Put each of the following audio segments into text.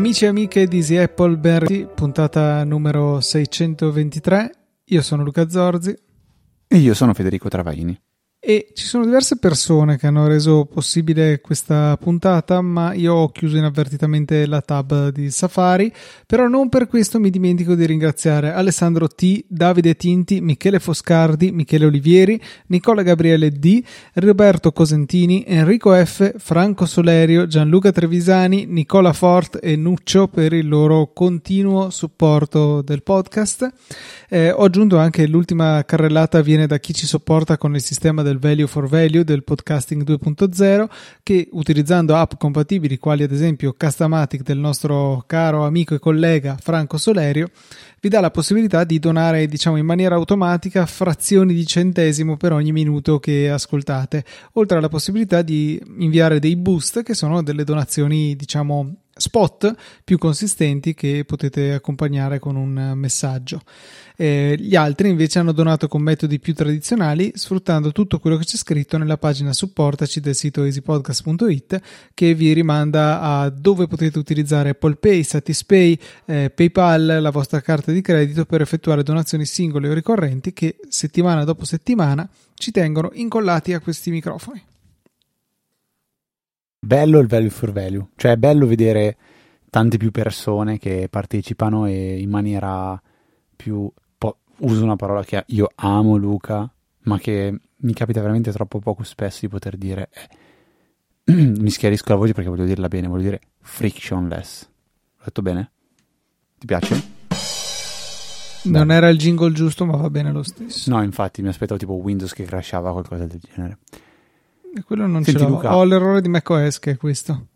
Amici e amiche di Easy Apple Berry, puntata numero 623. Io sono Luca Zorzi. E io sono Federico Travaini. E ci sono diverse persone che hanno reso possibile questa puntata, ma io ho chiuso inavvertitamente la tab di Safari, però non per questo mi dimentico di ringraziare Alessandro T, Davide Tinti, Michele Foscardi, Michele Olivieri, Nicola Gabriele D, Roberto Cosentini, Enrico F, Franco Solerio, Gianluca Trevisani, Nicola Fort e Nuccio per il loro continuo supporto del podcast. Eh, ho aggiunto anche l'ultima carrellata viene da chi ci sopporta con il sistema del value for value del podcasting 2.0 che utilizzando app compatibili quali ad esempio Castamatic del nostro caro amico e collega Franco Solerio vi dà la possibilità di donare diciamo in maniera automatica frazioni di centesimo per ogni minuto che ascoltate oltre alla possibilità di inviare dei boost che sono delle donazioni diciamo spot più consistenti che potete accompagnare con un messaggio. Eh, gli altri invece hanno donato con metodi più tradizionali sfruttando tutto quello che c'è scritto nella pagina supportaci del sito easypodcast.it che vi rimanda a dove potete utilizzare Apple Pay, Satispay, eh, PayPal, la vostra carta di credito per effettuare donazioni singole o ricorrenti che settimana dopo settimana ci tengono incollati a questi microfoni bello il value for value, cioè è bello vedere tante più persone che partecipano e in maniera più po- uso una parola che io amo Luca, ma che mi capita veramente troppo poco spesso di poter dire eh, mi schiarisco la voce perché voglio dirla bene, voglio dire frictionless. L'ho detto bene? Ti piace? Non Beh. era il jingle giusto, ma va bene lo stesso. No, infatti mi aspettavo tipo Windows che crashava qualcosa del genere. E quello non Senti, ce l'ho. Luca. Ho l'errore di macOS che è questo.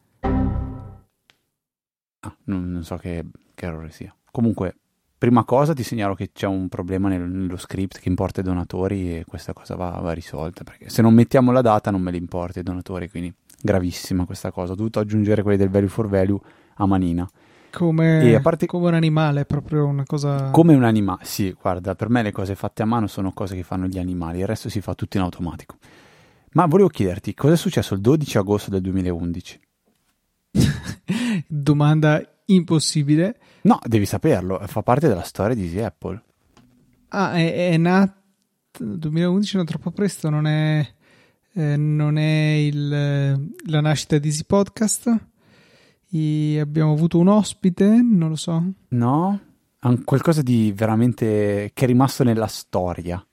Ah, non, non, so che, che, errore sia. Comunque, prima cosa ti segnalo che c'è un problema nel, nello script che importa i donatori e questa cosa va, va, risolta. Perché se non mettiamo la data non me li importa i donatori, quindi gravissima questa cosa. Ho dovuto aggiungere quelli del value for value a manina. Come, parte... come, un animale, proprio una cosa. Come un animale, sì, guarda, per me le cose fatte a mano sono cose che fanno gli animali, il resto si fa tutto in automatico. Ma volevo chiederti, cosa è successo il 12 agosto del 2011? Domanda impossibile. No, devi saperlo, fa parte della storia di Easy Apple. Ah, è, è nato... 2011 non troppo presto, non è... Eh, non è il, la nascita di Easy Podcast. E abbiamo avuto un ospite, non lo so. No, qualcosa di veramente che è rimasto nella storia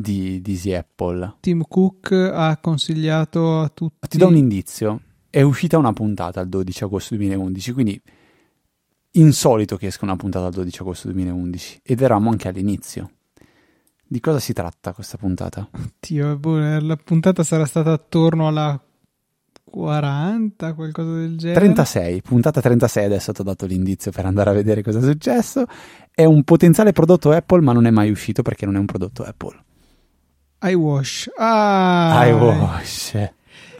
di, di Apple. Tim Cook ha consigliato a tutti. Ti do un indizio: è uscita una puntata il 12 agosto 2011, quindi insolito che esca una puntata il 12 agosto 2011 ed eravamo anche all'inizio. Di cosa si tratta questa puntata? Dio, boh, la puntata sarà stata attorno alla 40, qualcosa del genere. 36, puntata 36, adesso ti ho dato l'indizio per andare a vedere cosa è successo. È un potenziale prodotto Apple, ma non è mai uscito perché non è un prodotto Apple iWash. Ah, iWash.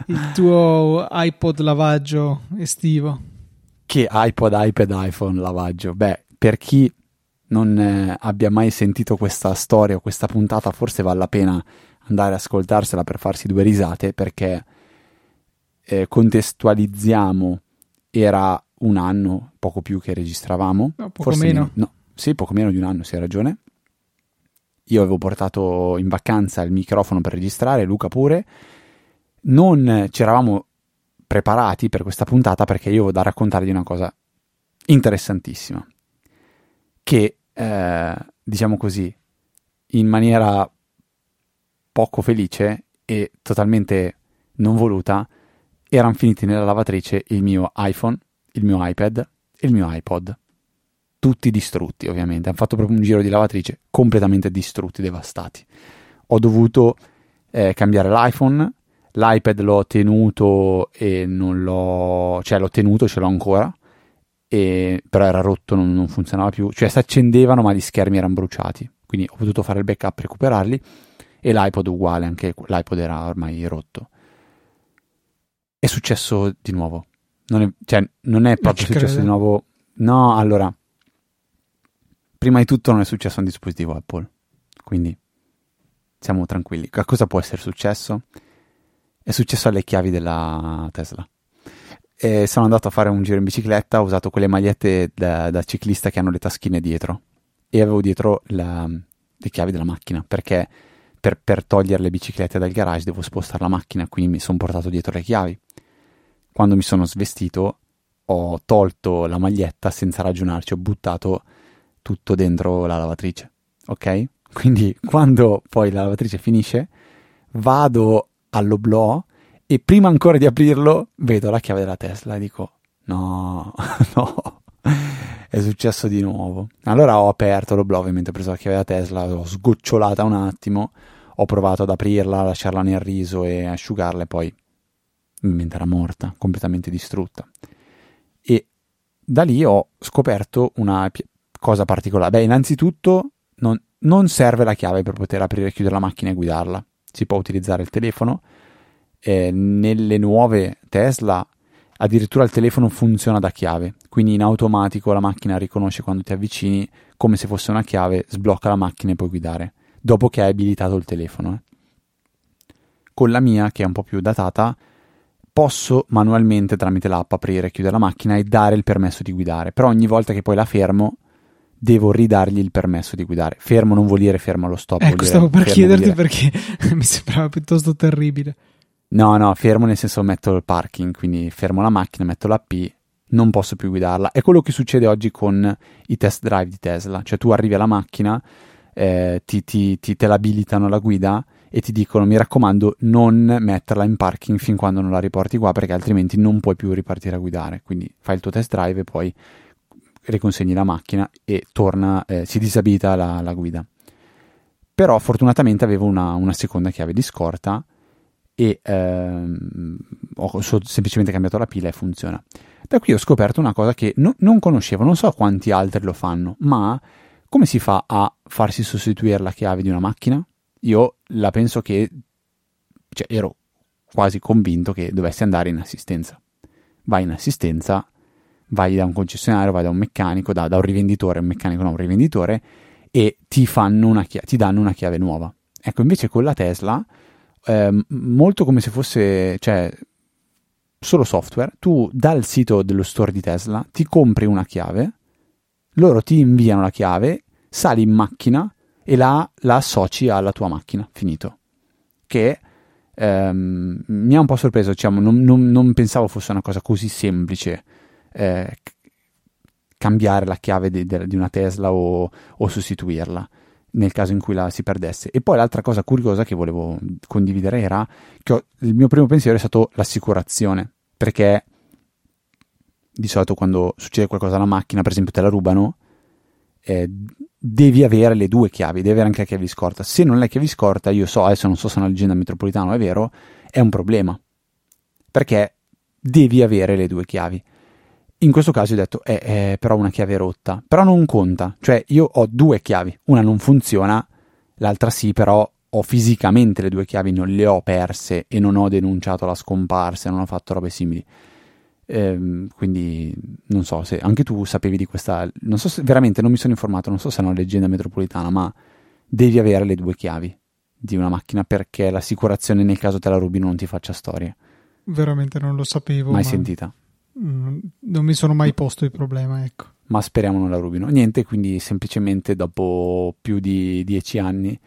Il tuo iPod lavaggio estivo. Che iPod, iPad, iPhone lavaggio? Beh, per chi non eh, abbia mai sentito questa storia o questa puntata, forse vale la pena andare ad ascoltarsela per farsi due risate, perché eh, contestualizziamo, era un anno, poco più che registravamo. No, poco forse meno. no, sì, poco meno di un anno, si hai ragione io avevo portato in vacanza il microfono per registrare, Luca pure. Non ci eravamo preparati per questa puntata perché io avevo da raccontargli una cosa interessantissima. Che, eh, diciamo così, in maniera poco felice e totalmente non voluta, erano finiti nella lavatrice il mio iPhone, il mio iPad e il mio iPod tutti distrutti ovviamente, hanno fatto proprio un giro di lavatrice completamente distrutti, devastati. Ho dovuto eh, cambiare l'iPhone, l'iPad l'ho tenuto e non l'ho, cioè l'ho tenuto, ce l'ho ancora, e, però era rotto, non, non funzionava più, cioè si accendevano ma gli schermi erano bruciati, quindi ho potuto fare il backup, recuperarli e l'iPod uguale, anche l'iPod era ormai rotto. È successo di nuovo. Non è, cioè, non è proprio successo credo. di nuovo. No, allora, prima di tutto non è successo a un dispositivo Apple, quindi siamo tranquilli. cosa può essere successo? È successo alle chiavi della Tesla. E sono andato a fare un giro in bicicletta, ho usato quelle magliette da, da ciclista che hanno le taschine dietro e avevo dietro la, le chiavi della macchina perché per, per, togliere le biciclette dal garage devo spostare la macchina, quindi mi sono portato dietro le chiavi. Quando mi sono svestito ho tolto la maglietta senza ragionarci, ho buttato tutto dentro la lavatrice, ok? Quindi quando poi la lavatrice finisce, vado all'oblò e prima ancora di aprirlo vedo la chiave della Tesla e dico no, no, è successo di nuovo. Allora ho aperto l'oblò, ovviamente ho preso la chiave della Tesla, l'ho sgocciolata un attimo, ho provato ad aprirla, lasciarla nel riso e asciugarla e poi ovviamente era morta, completamente distrutta. E da lì ho scoperto una cosa particolare. Beh, innanzitutto non, non serve la chiave per poter aprire e chiudere la macchina e guidarla. Si può utilizzare il telefono. Eh, nelle nuove Tesla addirittura il telefono funziona da chiave, quindi in automatico la macchina riconosce quando ti avvicini come se fosse una chiave, sblocca la macchina e puoi guidare, dopo che hai abilitato il telefono. Eh. Con la mia, che è un po' più datata, posso manualmente tramite l'app aprire e chiudere la macchina e dare il permesso di guidare, però ogni volta che poi la fermo devo ridargli il permesso di guidare. Fermo non vuol dire fermo allo stop. Ecco, stavo per chiederti perché mi sembrava piuttosto terribile. No, no, fermo nel senso metto il parking, quindi fermo la macchina, metto la P, non posso più guidarla. È quello che succede oggi con i test drive di Tesla, cioè tu arrivi alla macchina, eh, ti, ti, ti, te l'abilitano la guida e ti dicono mi raccomando non metterla in parking fin quando non la riporti qua perché altrimenti non puoi più ripartire a guidare. Quindi fai il tuo test drive e poi riconsegni la macchina e torna, eh, si disabilita la, la, guida. Però fortunatamente avevo una, una seconda chiave di scorta e ehm, ho semplicemente cambiato la pila e funziona. Da qui ho scoperto una cosa che no, non conoscevo, non so quanti altri lo fanno, ma come si fa a farsi sostituire la chiave di una macchina? Io la penso che, cioè ero quasi convinto che dovessi andare in assistenza. Vai in assistenza, vai da un concessionario, vai da un meccanico, da, da un rivenditore, un meccanico no, un rivenditore, e ti, chia- ti danno una chiave nuova. Ecco, invece con la Tesla, eh, molto come se fosse, cioè, solo software, tu dal sito dello store di Tesla ti compri una chiave, loro ti inviano la chiave, sali in macchina e la, la associ alla tua macchina, finito. Che ehm, mi ha un po' sorpreso, diciamo, non, non, non pensavo fosse una cosa così semplice eh, cambiare la chiave di, di una Tesla o, o, sostituirla nel caso in cui la si perdesse. E poi l'altra cosa curiosa che volevo condividere era che ho, il mio primo pensiero è stato l'assicurazione, perché di solito quando succede qualcosa alla macchina, per esempio te la rubano, eh, devi avere le due chiavi, devi avere anche la chiave di scorta. Se non hai chiave di scorta, io so, adesso non so se è una leggenda metropolitana o è vero, è un problema. Perché devi avere le due chiavi. In questo caso ho detto, eh, eh, però una chiave è rotta, però non conta, cioè io ho due chiavi, una non funziona, l'altra sì, però ho fisicamente le due chiavi, non le ho perse e non ho denunciato la scomparsa, non ho fatto robe simili. Ehm, quindi non so se anche tu sapevi di questa, non so se veramente non mi sono informato, non so se è una leggenda metropolitana, ma devi avere le due chiavi di una macchina perché l'assicurazione nel caso te la rubino non ti faccia storia. Veramente non lo sapevo. Mai ma... sentita? Mm, non mi sono mai posto il problema, ecco. Ma speriamo non la rubino. Niente, quindi semplicemente dopo più di dieci anni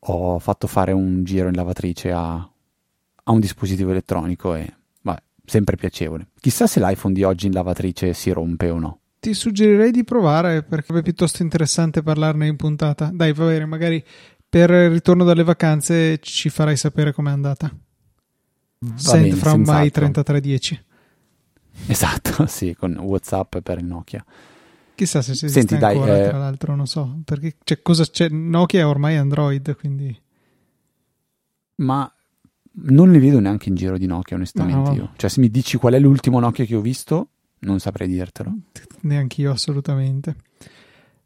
ho fatto fare un giro in lavatrice a, a un dispositivo elettronico e vabbè, sempre piacevole. Chissà se l'iPhone di oggi in lavatrice si rompe o no. Ti suggerirei di provare perché è piuttosto interessante parlarne in puntata. Dai, va bene, magari per il ritorno dalle vacanze ci farai sapere com'è andata. Va Send bene, from my 3310. Esatto, sì, con WhatsApp per il Nokia. Chissà se si esiste Senti, ancora, dai, eh... tra l'altro, non so, perché c'è cosa c'è, Nokia è ormai Android, quindi... Ma non ne vedo neanche in giro di Nokia, onestamente no. io. Cioè, se mi dici qual è l'ultimo Nokia che ho visto, non saprei dirtelo. Neanche io, assolutamente.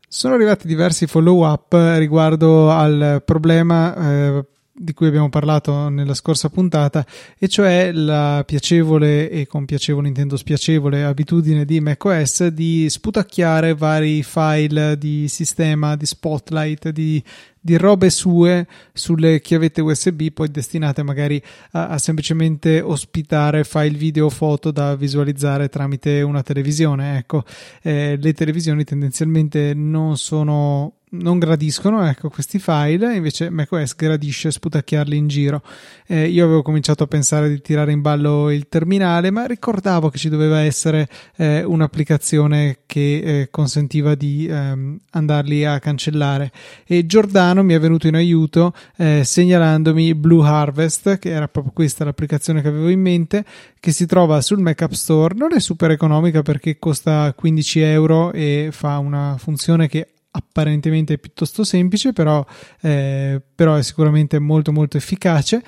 Sono arrivati diversi follow up riguardo al problema eh, di cui abbiamo parlato nella scorsa puntata, e cioè la piacevole e con piacevole intendo spiacevole abitudine di macOS di sputacchiare vari file di sistema, di spotlight, di di robe sue sulle chiavette USB poi destinate magari a, a, semplicemente ospitare file video o foto da visualizzare tramite una televisione. Ecco, eh, le televisioni tendenzialmente non sono non gradiscono ecco, questi file, invece macOS gradisce sputacchiarli in giro. Eh, io avevo cominciato a pensare di tirare in ballo il terminale, ma ricordavo che ci doveva essere eh, un'applicazione che eh, consentiva di ehm, andarli a cancellare. E Giordano mi è venuto in aiuto eh, segnalandomi Blue Harvest, che era proprio questa l'applicazione che avevo in mente, che si trova sul Mac App Store. Non è super economica perché costa 15 euro e fa una funzione che apparentemente piuttosto semplice, però, eh, però è sicuramente molto molto efficace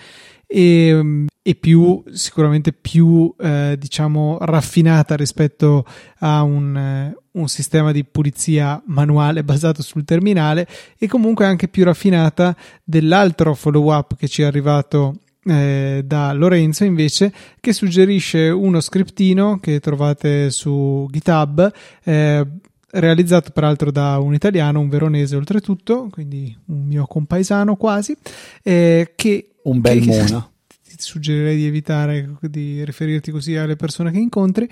e, e più sicuramente più eh, diciamo raffinata rispetto a un, eh, un, sistema di pulizia manuale basato sul terminale e comunque anche più raffinata dell'altro follow up che ci è arrivato eh, da Lorenzo invece che suggerisce uno scriptino che trovate su GitHub eh, realizzato peraltro da un italiano, un veronese oltretutto, quindi un mio compaesano quasi, eh, che... Un bel che, mona. Ti suggerirei di evitare di riferirti così alle persone che incontri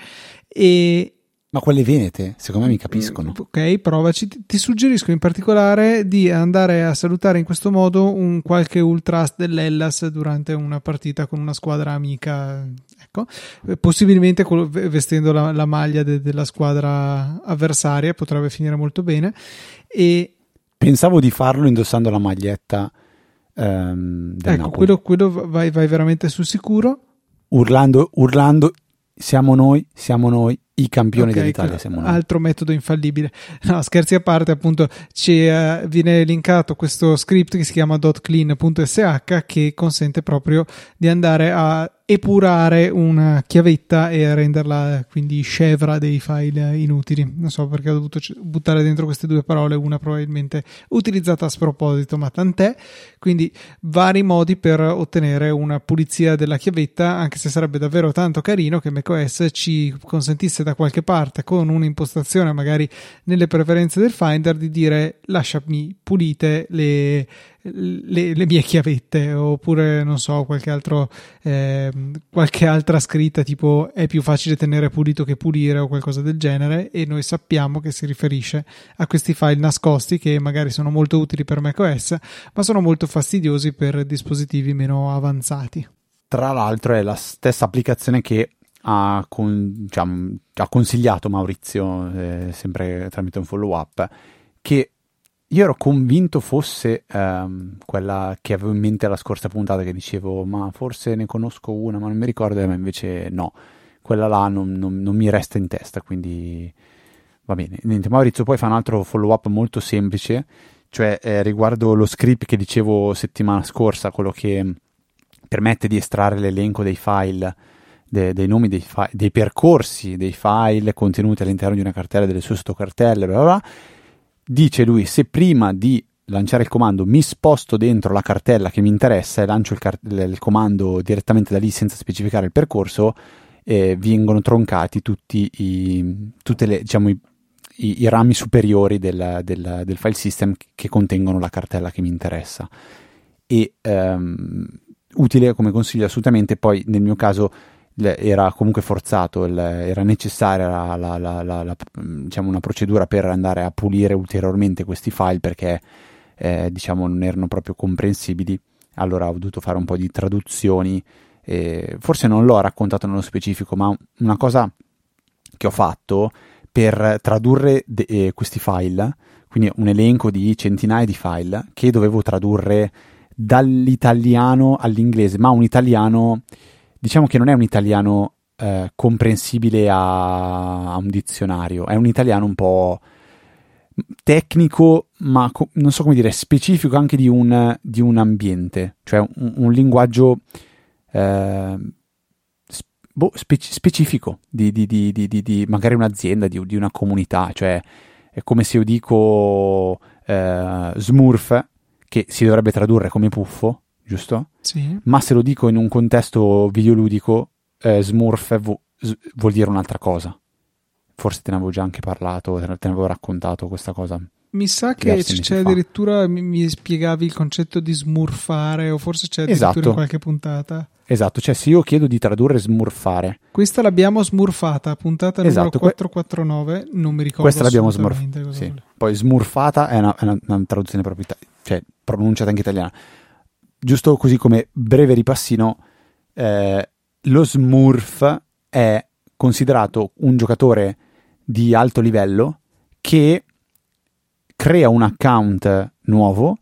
e, ma quelle venete, secondo me mi capiscono. Mm, ok, provaci. Ti, suggerisco in particolare di andare a salutare in questo modo un qualche ultras dell'Ellas durante una partita con una squadra amica. Ecco, possibilmente vestendo la, la maglia de, della squadra avversaria potrebbe finire molto bene. E pensavo di farlo indossando la maglietta. Um, del ecco, quello, quello vai, vai veramente sul sicuro. Urlando, urlando, siamo noi, siamo noi, i campioni okay, dell'Italia siamo noi. Altro metodo infallibile. No, scherzi a parte, appunto, ci uh, viene linkato questo script che si chiama .clean.sh che consente proprio di andare a epurare una chiavetta e renderla quindi scevra dei file inutili. Non so perché ho dovuto buttare dentro queste due parole, una probabilmente utilizzata a sproposito, ma tant'è. Quindi vari modi per ottenere una pulizia della chiavetta, anche se sarebbe davvero tanto carino che macOS ci consentisse da qualche parte con un'impostazione magari nelle preferenze del Finder di dire lasciami pulite le le, le, mie chiavette oppure non so qualche altro eh, qualche altra scritta tipo è più facile tenere pulito che pulire o qualcosa del genere e noi sappiamo che si riferisce a questi file nascosti che magari sono molto utili per macOS ma sono molto fastidiosi per dispositivi meno avanzati. Tra l'altro è la stessa applicazione che ha, con, diciamo, ha consigliato Maurizio eh, sempre tramite un follow up che io ero convinto fosse um, quella che avevo in mente la scorsa puntata che dicevo ma forse ne conosco una ma non mi ricordo ma invece no. Quella là non, non, non mi resta in testa quindi va bene. Niente Maurizio poi fa un altro follow up molto semplice cioè eh, riguardo lo script che dicevo settimana scorsa quello che permette di estrarre l'elenco dei file de, dei nomi dei, fi- dei percorsi dei file contenuti all'interno di una cartella delle sue sottocartelle bla bla bla dice lui se prima di lanciare il comando mi sposto dentro la cartella che mi interessa e lancio il, car- il comando direttamente da lì senza specificare il percorso, eh, vengono troncati tutti i, le, diciamo, i, i, i rami superiori del, del, del, file system che contengono la cartella che mi interessa. E um, utile come consiglio assolutamente, poi nel mio caso era comunque forzato, era necessaria la, la, la, diciamo una procedura per andare a pulire ulteriormente questi file perché eh, diciamo non erano proprio comprensibili. Allora ho dovuto fare un po' di traduzioni. Eh, forse non l'ho raccontato nello specifico, ma una cosa che ho fatto per tradurre de- eh, questi file, quindi un elenco di centinaia di file che dovevo tradurre dall'italiano all'inglese, ma un italiano diciamo che non è un italiano eh, comprensibile a, a, un dizionario, è un italiano un po' tecnico, ma co- non so come dire, specifico anche di un, di un ambiente, cioè un, un linguaggio eh, boh, spe- specifico di, di, di, di, magari un'azienda, di, una comunità, cioè è come se io dico eh, smurf, che si dovrebbe tradurre come puffo, giusto? Sì. Ma se lo dico in un contesto videoludico, eh, Smurf vo- s- vuol dire un'altra cosa. Forse te ne avevo già anche parlato, te ne avevo raccontato questa cosa. Mi sa che c'è addirittura, mi, mi spiegavi il concetto di smurfare, o forse c'è addirittura Esatto. in qualche puntata. Esatto, cioè se io chiedo di tradurre smurfare, Questa l'abbiamo smurfata, puntata numero Esatto, que- 449, non mi ricordo questa l'abbiamo smurfata. Sì. Poi smurfata è una, è una- una traduzione proprio, ita- cioè pronunciata anche italiana. Giusto così come breve ripassino, eh, lo smurf è considerato un giocatore di alto livello che crea un account nuovo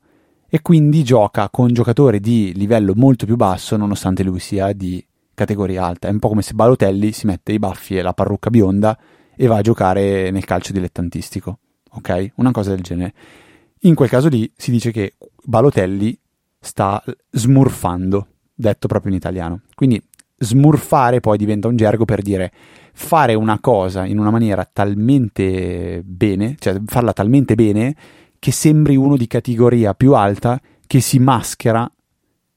e quindi gioca con giocatori di livello molto più basso nonostante lui sia di categoria alta. È un po' come se Balotelli si mette i baffi e la parrucca bionda e va a giocare nel calcio dilettantistico. Ok? Una cosa del genere. In quel caso lì si dice che Balotelli sta smurfando, detto proprio in italiano. Quindi smurfare poi diventa un gergo per dire fare una cosa in una maniera talmente bene, cioè farla talmente bene che sembri uno di categoria più alta che si maschera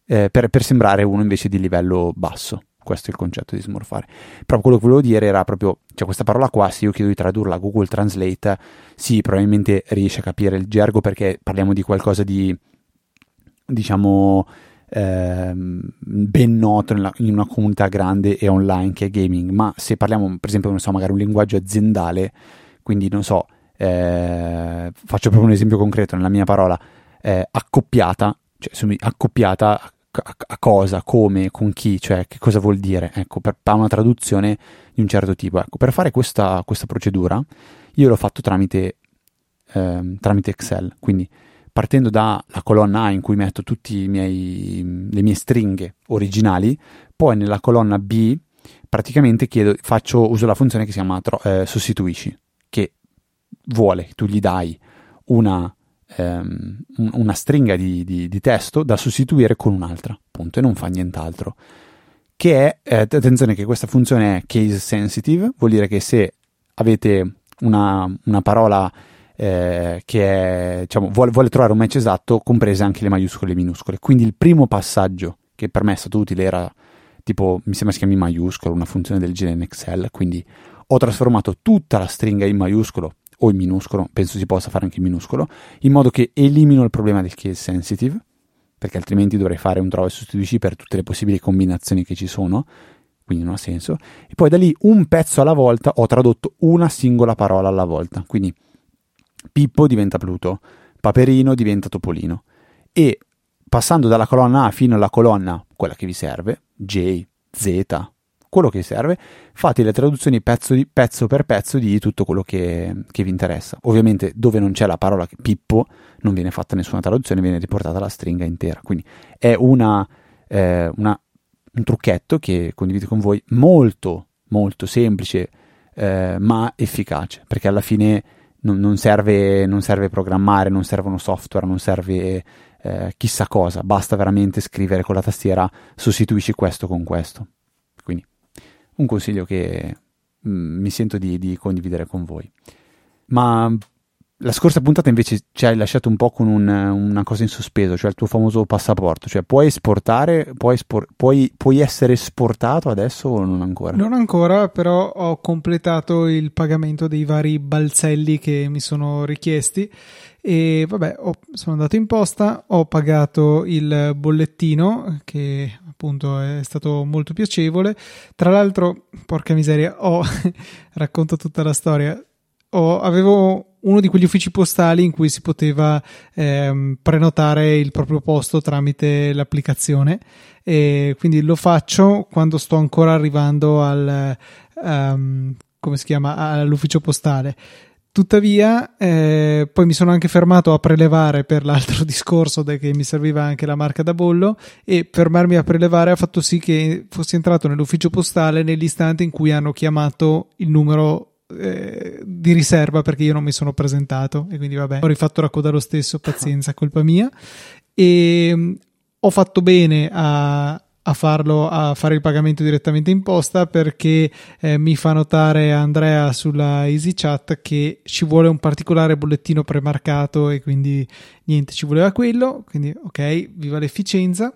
eh, per, per sembrare uno invece di livello basso. Questo è il concetto di smorfare. Però quello che volevo dire era proprio, cioè questa parola qua, se io chiedo di tradurla a Google Translate, sì, probabilmente riesce a capire il gergo perché parliamo di qualcosa di, diciamo, ehm, ben noto nella- in una comunità grande e online che è gaming. Ma se parliamo, per esempio, non so, magari un linguaggio aziendale, quindi non so, eh, faccio proprio un esempio concreto nella mia parola, eh, accoppiata, cioè accoppiata a, cosa, come, con chi, cioè che cosa vuol dire, ecco, per, una traduzione di un certo tipo. Ecco, per fare questa, questa procedura io l'ho fatto tramite, ehm, tramite Excel, quindi partendo dalla colonna A in cui metto tutte le mie stringhe originali, poi nella colonna B praticamente chiedo, faccio, uso la funzione che si chiama tro- eh, sostituisci, che vuole, tu gli dai una, ehm, un- una stringa di, di- di testo da sostituire con un'altra, punto, e non fa nient'altro. Che è, eh, attenzione che questa funzione è case sensitive, vuol dire che se avete una, una parola eh, che è, diciamo, vuole, vuole trovare un match esatto, comprese anche le maiuscole e le minuscole. Quindi il primo passaggio che per me è stato utile era tipo, mi sembra si chiami maiuscolo, una funzione del genere in Excel, quindi ho trasformato tutta la stringa in maiuscolo o in minuscolo, penso si possa fare anche in minuscolo, in modo che elimino il problema del case sensitive, perché altrimenti dovrei fare un trova e sostituisci per tutte le possibili combinazioni che ci sono, quindi non ha senso. E poi da lì un pezzo alla volta ho tradotto una singola parola alla volta, quindi Pippo diventa Pluto, Paperino diventa Topolino e passando dalla colonna A fino alla colonna, quella che vi serve, J, Z, quello che serve, fate le traduzioni pezzo, di- pezzo per pezzo di tutto quello che, che vi interessa. Ovviamente dove non c'è la parola Pippo non viene fatta nessuna traduzione, viene riportata la stringa intera. Quindi è una, eh, una- un trucchetto che condivido con voi molto, molto semplice, eh, ma efficace, perché alla fine non, non serve, non serve programmare, non servono software, non serve eh, chissà cosa, basta veramente scrivere con la tastiera sostituisci questo con questo. Quindi un consiglio che mm, mi sento di, di condividere con voi. Ma la scorsa puntata invece ci hai lasciato un po' con un- una cosa in sospeso, cioè il tuo famoso passaporto, cioè puoi esportare, puoi, espor- puoi- puoi essere esportato adesso o non ancora? Non ancora, però ho completato il pagamento dei vari balzelli che mi sono richiesti e vabbè, ho- sono andato in posta, ho pagato il bollettino che appunto è stato molto piacevole. Tra l'altro, porca miseria, ho racconto tutta la storia. Ho- avevo uno di quegli uffici postali in cui si poteva ehm, prenotare il proprio posto tramite l'applicazione. E quindi lo faccio quando sto ancora arrivando al ehm, come si chiama all'ufficio postale. Tuttavia eh, poi mi sono anche fermato a prelevare per l'altro discorso che mi serviva anche la marca da bollo e fermarmi a prelevare ha fatto sì che fossi entrato nell'ufficio postale nell'istante in cui hanno chiamato il numero eh, di riserva perché io non mi sono presentato e quindi vabbè ho rifatto la coda lo stesso pazienza colpa mia. E mh, ho fatto bene a, a farlo a fare il pagamento direttamente in posta perché eh, mi fa notare Andrea sulla EasyChat che ci vuole un particolare bollettino premarcato e quindi niente ci voleva quello. Quindi ok viva l'efficienza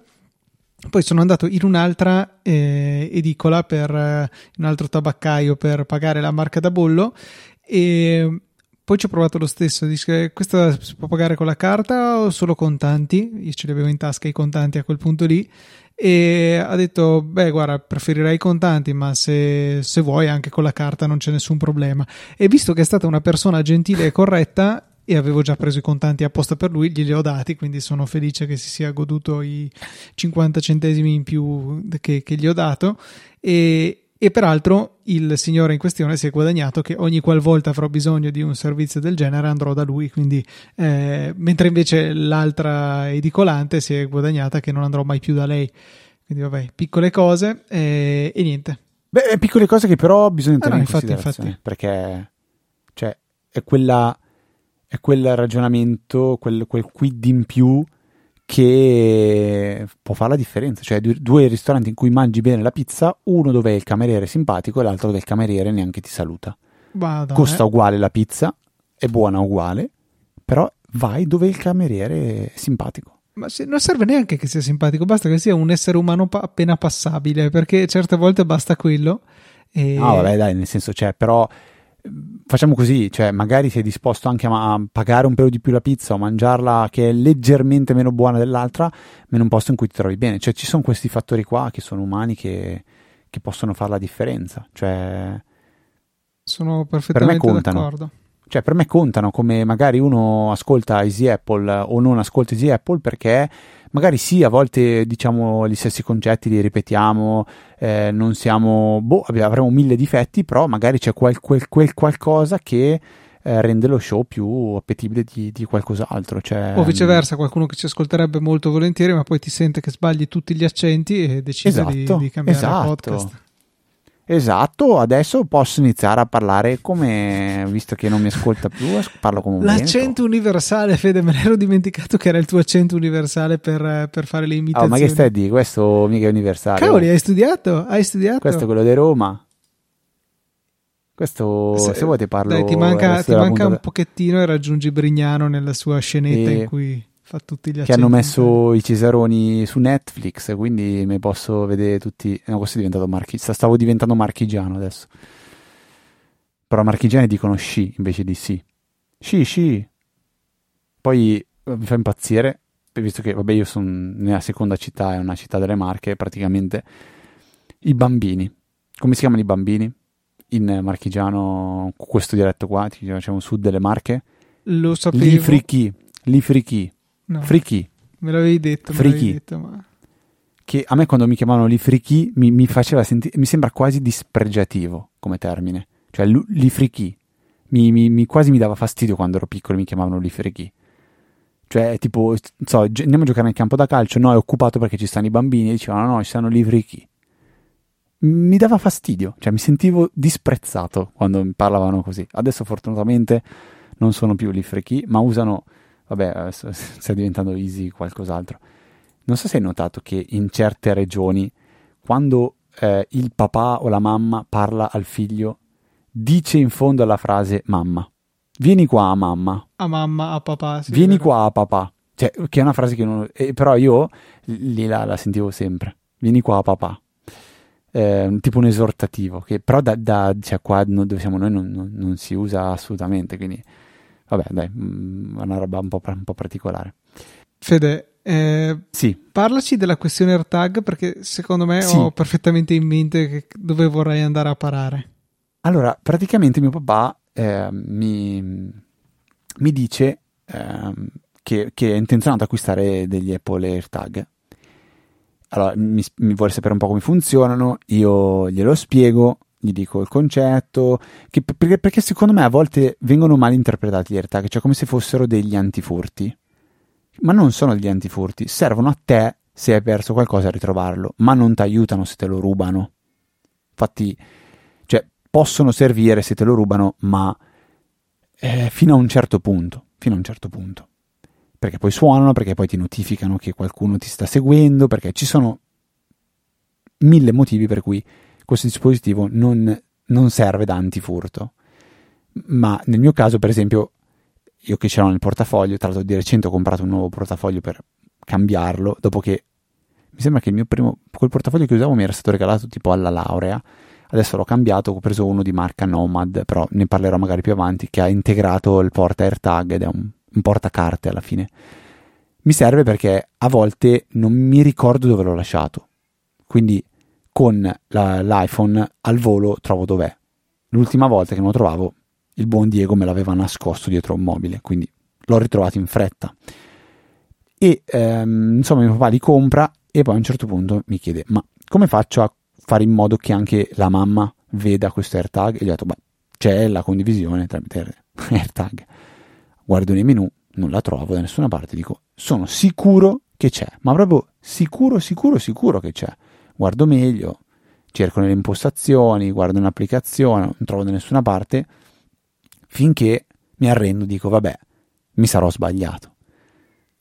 Poi sono andato in un'altra eh, edicola per eh, un altro tabaccaio per pagare la marca da bollo e poi ci ho provato lo stesso. Dice questa si può pagare con la carta o solo contanti? Io ce li avevo in tasca i contanti a quel punto lì e ha detto beh guarda preferirei i contanti ma se, se, vuoi anche con la carta non c'è nessun problema e visto che è stata una persona gentile e corretta e avevo già preso i contanti apposta per lui, glieli ho dati, quindi sono felice che si sia goduto i 50 centesimi in più che, che gli ho dato. E, e peraltro il signore in questione si è guadagnato che ogni qualvolta avrò bisogno di un servizio del genere andrò da lui, quindi, eh, mentre invece l'altra edicolante si è guadagnata che non andrò mai più da lei. Quindi vabbè, piccole cose eh, e niente. Beh, piccole cose che però bisogna tenere ah, no, in infatti, considerazione, infatti. perché cioè, è quella è quel ragionamento, quel, quel quid in più che può fare la differenza. Cioè, due ristoranti in cui mangi bene la pizza, uno dove il cameriere è simpatico e l'altro dove il cameriere neanche ti saluta. Madonna, Costa eh. uguale la pizza, è buona uguale, però vai dove il cameriere è simpatico. Ma se, non serve neanche che sia simpatico, basta che sia un essere umano pa- appena passabile, perché certe volte basta quello. E... No, vabbè, dai, nel senso, cioè, però facciamo così, cioè magari sei disposto anche a pagare un pelo di più la pizza o mangiarla che è leggermente meno buona dell'altra, ma in un posto in cui ti trovi bene. Cioè ci sono questi fattori qua che sono umani che, che possono fare la differenza. Cioè, sono perfettamente per d'accordo. Cioè, per me contano come magari uno ascolta Easy Apple o non ascolta Easy Apple perché magari sì, a volte diciamo gli stessi concetti li ripetiamo, eh, non siamo, boh, avremo mille difetti, però magari c'è quel, quel, quel qualcosa che eh, rende lo show più appetibile di, di qualcos'altro. Cioè, o viceversa, qualcuno che ci ascolterebbe molto volentieri, ma poi ti sente che sbagli tutti gli accenti e decide esatto, di, di, cambiare esatto. podcast. Esatto, adesso posso iniziare a parlare come, visto che non mi ascolta più, parlo come un L'accento universale, Fede, me l'ero dimenticato che era il tuo accento universale per, per fare le imitazioni. Oh, ma che stai di? Questo mica è universale. Cavoli, hai studiato? Hai studiato? Questo è quello di Roma. Questo, se, se vuoi ti parlo... Dai, ti manca, ti manca un pochettino e raggiungi Brignano nella sua scenetta E- in cui fa tutti gli accenti. che hanno messo i Cesaroni su Netflix, quindi mi posso vedere tutti. No, questo è diventato marchigiano. Stavo diventando marchigiano adesso. Però marchigiani dicono sci invece di sì. Sci, sci. Poi eh, mi fa impazzire, visto che, vabbè, io sono nella seconda città, è una città delle Marche, praticamente. I bambini. Come si chiamano i bambini? In marchigiano, questo dialetto qua, diciamo sud delle Marche. Lo sapevo. Li frichi. Li frichi. No, Frichi. me l'avevi detto, Friki. l'avevi detto, ma... che a me quando mi chiamavano lifrichi mi, mi faceva sentire, mi sembra quasi dispregiativo come termine, cioè lu- lifrichi, mi, mi, mi- quasi mi dava fastidio quando ero piccolo e mi chiamavano lifrichi. Cioè, tipo, so, andiamo a giocare nel campo da calcio, no, è occupato perché ci stanno i bambini, e dicevano no, ci stanno lifrichi. Mi dava fastidio, cioè mi sentivo disprezzato quando mi parlavano così. Adesso fortunatamente non sono più lifrichi, ma usano, vabbè, adesso sta diventando easy qualcos'altro. Non so se hai notato che in certe regioni, quando eh, il papà o la mamma parla al figlio, dice in fondo alla frase mamma. Vieni qua, mamma. A mamma, a papà. sì, Vieni qua, papà. Cioè, che è una frase che non... eh, però io lì la, la sentivo sempre. Vieni qua, papà. Eh, tipo un esortativo, che però da, da cioè qua no- dove siamo noi non, non- non si usa assolutamente, quindi vabbè dai, mm, è una roba un po', un po' particolare. Fede, eh, Sì, parlaci della questione AirTag perché secondo me Sì. ho perfettamente in mente dove vorrei andare a parare. Allora, praticamente mio papà eh, mi, mi dice ehm, che, che è intenzionato ad acquistare degli Apple AirTag. Allora, mi, mi vuole sapere un po' come funzionano, io glielo spiego, gli dico il concetto, che- perché, perché secondo me a volte vengono mal interpretati gli AirTag, cioè come se fossero degli antifurti. Ma non sono degli antifurti, servono a te se hai perso qualcosa a ritrovarlo, ma non ti aiutano se te lo rubano. Infatti, cioè, possono servire se te lo rubano, ma eh, fino a un certo punto, fino a un certo punto. Perché poi suonano, perché poi ti notificano che qualcuno ti sta seguendo, perché ci sono mille motivi per cui questo dispositivo non, non serve da antifurto. Ma nel mio caso, per esempio, io che ce l'ho nel portafoglio, tra l'altro di recente ho comprato un nuovo portafoglio per cambiarlo, dopo che Mi sembra che il mio primo, quel portafoglio che usavo mi era stato regalato tipo alla laurea. Adesso l'ho cambiato, ho preso uno di marca Nomad, però ne parlerò magari più avanti, che ha integrato il porta AirTag ed è un, un portacarte alla fine. Mi serve perché a volte non mi ricordo dove l'ho lasciato. Quindi con la, l'iPhone al volo trovo dov'è. L'ultima volta che non lo trovavo, il buon Diego me l'aveva nascosto dietro un mobile, quindi l'ho ritrovato in fretta. E ehm, insomma, mio papà li compra e poi a un certo punto mi chiede: Ma come faccio a fare in modo che anche la mamma veda questo AirTag? E gli ho detto: Beh, c'è la condivisione tramite AirTag. Guardo nei menu, non la trovo da nessuna parte. Dico: Sono sicuro che c'è, ma proprio sicuro, sicuro, sicuro che c'è. Guardo meglio, cerco nelle impostazioni, guardo un'applicazione, non trovo da nessuna parte, finché mi arrendo, dico: Vabbè, mi sarò sbagliato.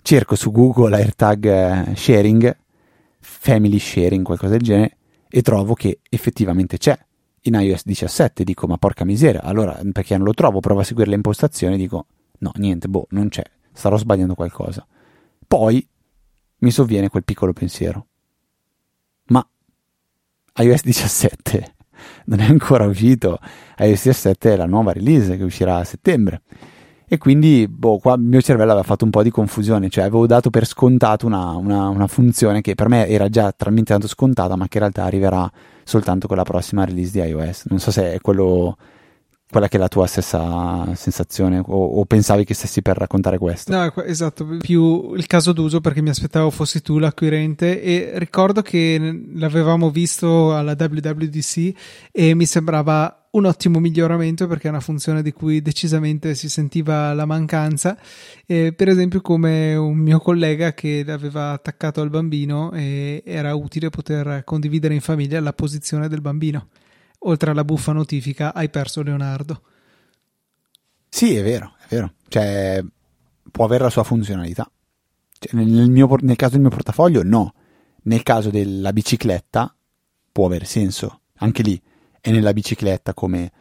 Cerco su Google AirTag eh, sharing, family sharing, qualcosa del genere, e trovo che effettivamente c'è in iOS 17. Dico, ma porca miseria, allora perché non lo trovo? Provo a seguire le impostazioni, dico, no, niente, boh, non c'è, starò sbagliando qualcosa. Poi mi sovviene quel piccolo pensiero. IOS 17 non è ancora uscito, iOS 17 è la nuova release che uscirà a settembre e quindi, boh, qua il mio cervello aveva fatto un po' di confusione, cioè avevo dato per scontato una, una, una funzione che per me era già talmente tanto scontata, ma che in realtà arriverà soltanto con la prossima release di iOS. Non so se è quello quella che è la tua stessa sensazione o, o, pensavi che stessi per raccontare questo? No, esatto, più il caso d'uso perché mi aspettavo fossi tu l'acquirente e ricordo che l'avevamo visto alla WWDC e mi sembrava un ottimo miglioramento perché è una funzione di cui decisamente si sentiva la mancanza, eh, per esempio come un mio collega che l'aveva attaccato al bambino e era utile poter condividere in famiglia la posizione del bambino oltre alla buffa notifica hai perso Leonardo. Sì, è vero, è vero. Cioè, può avere la sua funzionalità. Cioè, nel, mio, nel caso del mio portafoglio, no. Nel caso della bicicletta, può avere senso. Anche lì è nella bicicletta come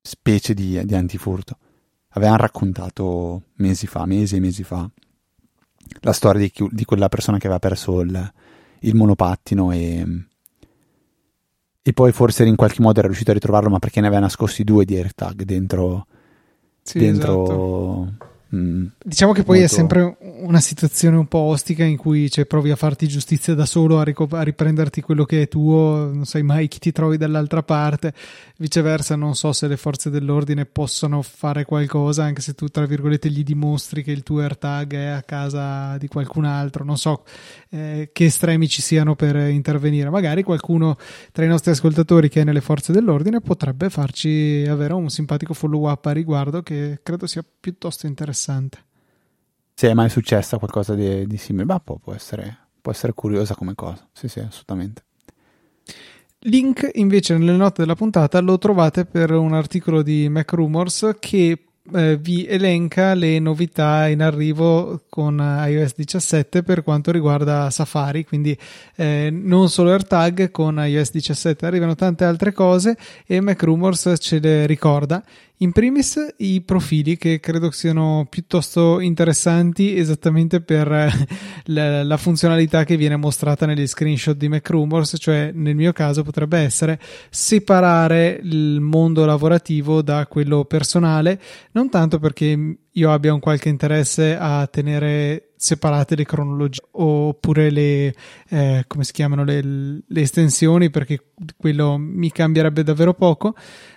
specie di, di antifurto. Avevano raccontato mesi fa, mesi e mesi fa, la storia di, di quella persona che aveva perso il, il monopattino e e poi forse in qualche modo era riuscito a ritrovarlo, ma perché ne aveva nascosti due di AirTag dentro, sì, dentro esatto. Mm, diciamo che poi molto... è sempre una situazione un po' ostica in cui cioè, provi a farti giustizia da solo, a, ric- a, riprenderti quello che è tuo, non sai mai chi ti trovi dall'altra parte, viceversa non so se le forze dell'ordine possono fare qualcosa anche se tu tra virgolette gli dimostri che il tuo AirTag è a casa di qualcun altro, non so eh, che estremi ci siano per intervenire, magari qualcuno tra i nostri ascoltatori che è nelle forze dell'ordine potrebbe farci avere un simpatico follow up a riguardo che credo sia piuttosto interessante interessante. Se è mai successa qualcosa di, di simile, bah, può, può, essere, può essere curiosa come cosa. Sì, sì, assolutamente. Link invece nelle note della puntata lo trovate per un articolo di Mac Rumors che eh, vi elenca le novità in arrivo con iOS 17 per quanto riguarda Safari, quindi eh, non solo AirTag, con iOS 17 arrivano tante altre cose e Mac Rumors ce le ricorda. In primis i profili che credo siano piuttosto interessanti esattamente per la, la, funzionalità che viene mostrata negli screenshot di Mac Rumors, cioè nel mio caso potrebbe essere separare il mondo lavorativo da quello personale, non tanto perché io abbia un qualche interesse a tenere separate le cronologie oppure le eh, come si chiamano le, le estensioni perché quello mi cambierebbe davvero poco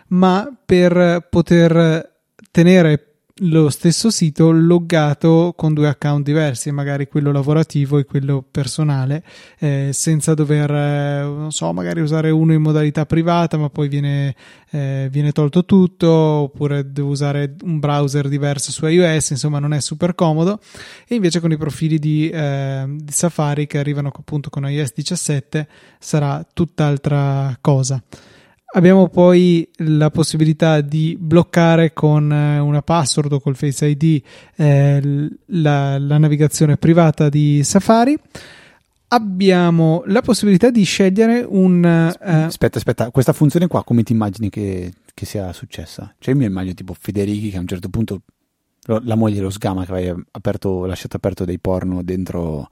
ma per poter tenere lo stesso sito loggato con due account diversi, magari quello lavorativo e quello personale, eh, senza dover, eh, non so, magari usare uno in modalità privata, ma poi viene, eh, viene, tolto tutto, oppure devo usare un browser diverso su iOS, insomma, non è super comodo. E invece con i profili di, eh, di Safari che arrivano appunto con iOS 17 sarà tutt'altra cosa. Abbiamo poi la possibilità di bloccare con eh, una password o col Face ID eh, la, la, navigazione privata di Safari. Abbiamo la possibilità di scegliere un. Eh... Aspetta, aspetta, questa funzione qua come ti immagini che, che sia successa? Cioè, io mi immagino tipo Federichi che a un certo punto la moglie lo sgama che aveva lasciato aperto dei porno dentro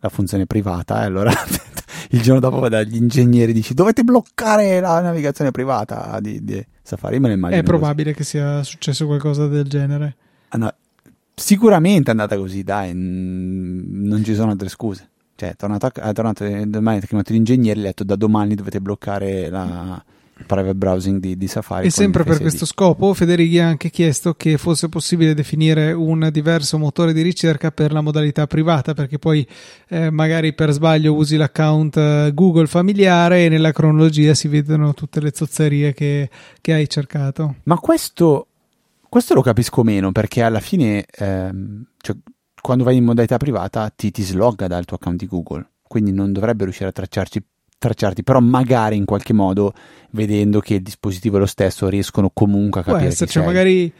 la funzione privata e allora il giorno dopo va dagli ingegneri e dici dovete bloccare la navigazione privata di, di Safari, me ne immagino. È probabile così. che sia successo qualcosa del genere. Ah, no, sicuramente è andata così, dai, non ci sono altre scuse. Cioè, è tornato, è tornato domani, ha chiamato gli ingegneri e ha detto da domani dovete bloccare la private browsing di, di Safari. E sempre per questo scopo Federighi ha anche chiesto che fosse possibile definire un diverso motore di ricerca per la modalità privata, perché poi eh, magari per sbaglio usi l'account eh, Google familiare e nella cronologia si vedono tutte le zozzerie che, che hai cercato. Ma questo, questo, lo capisco meno, perché alla fine, ehm, cioè, quando vai in modalità privata ti, ti slogga dal tuo account di Google, quindi non dovrebbe riuscire a tracciarci tracciarti, però magari in qualche modo, vedendo che il dispositivo è lo stesso, riescono comunque a capire può essere, cioè magari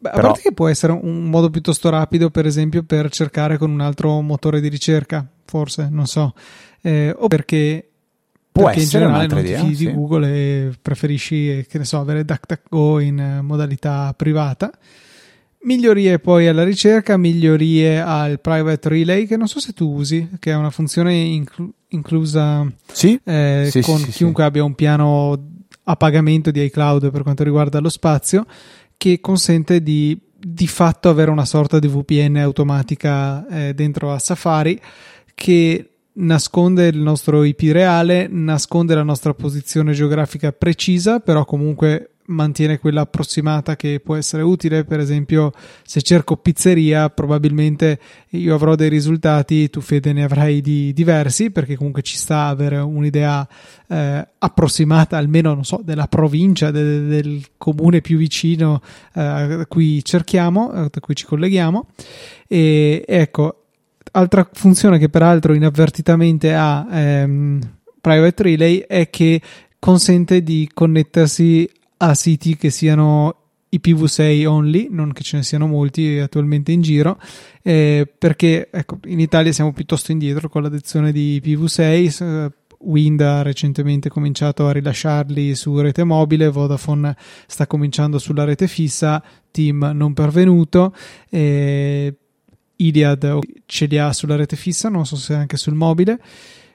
Beh, Però... A parte che può essere un modo piuttosto rapido, per esempio, per cercare con un altro motore di ricerca, forse, non so. Eh, o perché, può perché essere in generale non idea, ti fidi sì. di Google e preferisci, che ne so, avere DuckDuckGo in modalità privata. Migliorie poi alla ricerca, migliorie al private relay, che non so se tu usi, che è una funzione inclu- inclusa sì? Eh, sì, con sì, chiunque abbia un piano a pagamento di iCloud per quanto riguarda lo spazio, che consente di di fatto avere una sorta di VPN automatica eh, dentro a Safari che nasconde il nostro IP reale, nasconde la nostra posizione geografica precisa, però comunque mantiene quella approssimata che può essere utile. Per esempio, se cerco pizzeria, probabilmente io avrò dei risultati, tu Fede ne avrai di diversi, perché comunque ci sta avere un'idea eh, approssimata, almeno non so, della provincia, de- del comune più vicino eh, a cui cerchiamo, a cui ci colleghiamo. E ecco, altra funzione che peraltro inavvertitamente ha ehm, Private Relay è che consente di connettersi a siti che siano IPv6 only, non che ce ne siano molti attualmente in giro, eh, perché ecco, in Italia siamo piuttosto indietro con l'adozione di IPv6. Wind ha recentemente cominciato a rilasciarli su rete mobile, Vodafone sta cominciando sulla rete fissa, Team non pervenuto. Eh, Iliad ce li ha sulla rete fissa, non so se anche sul mobile.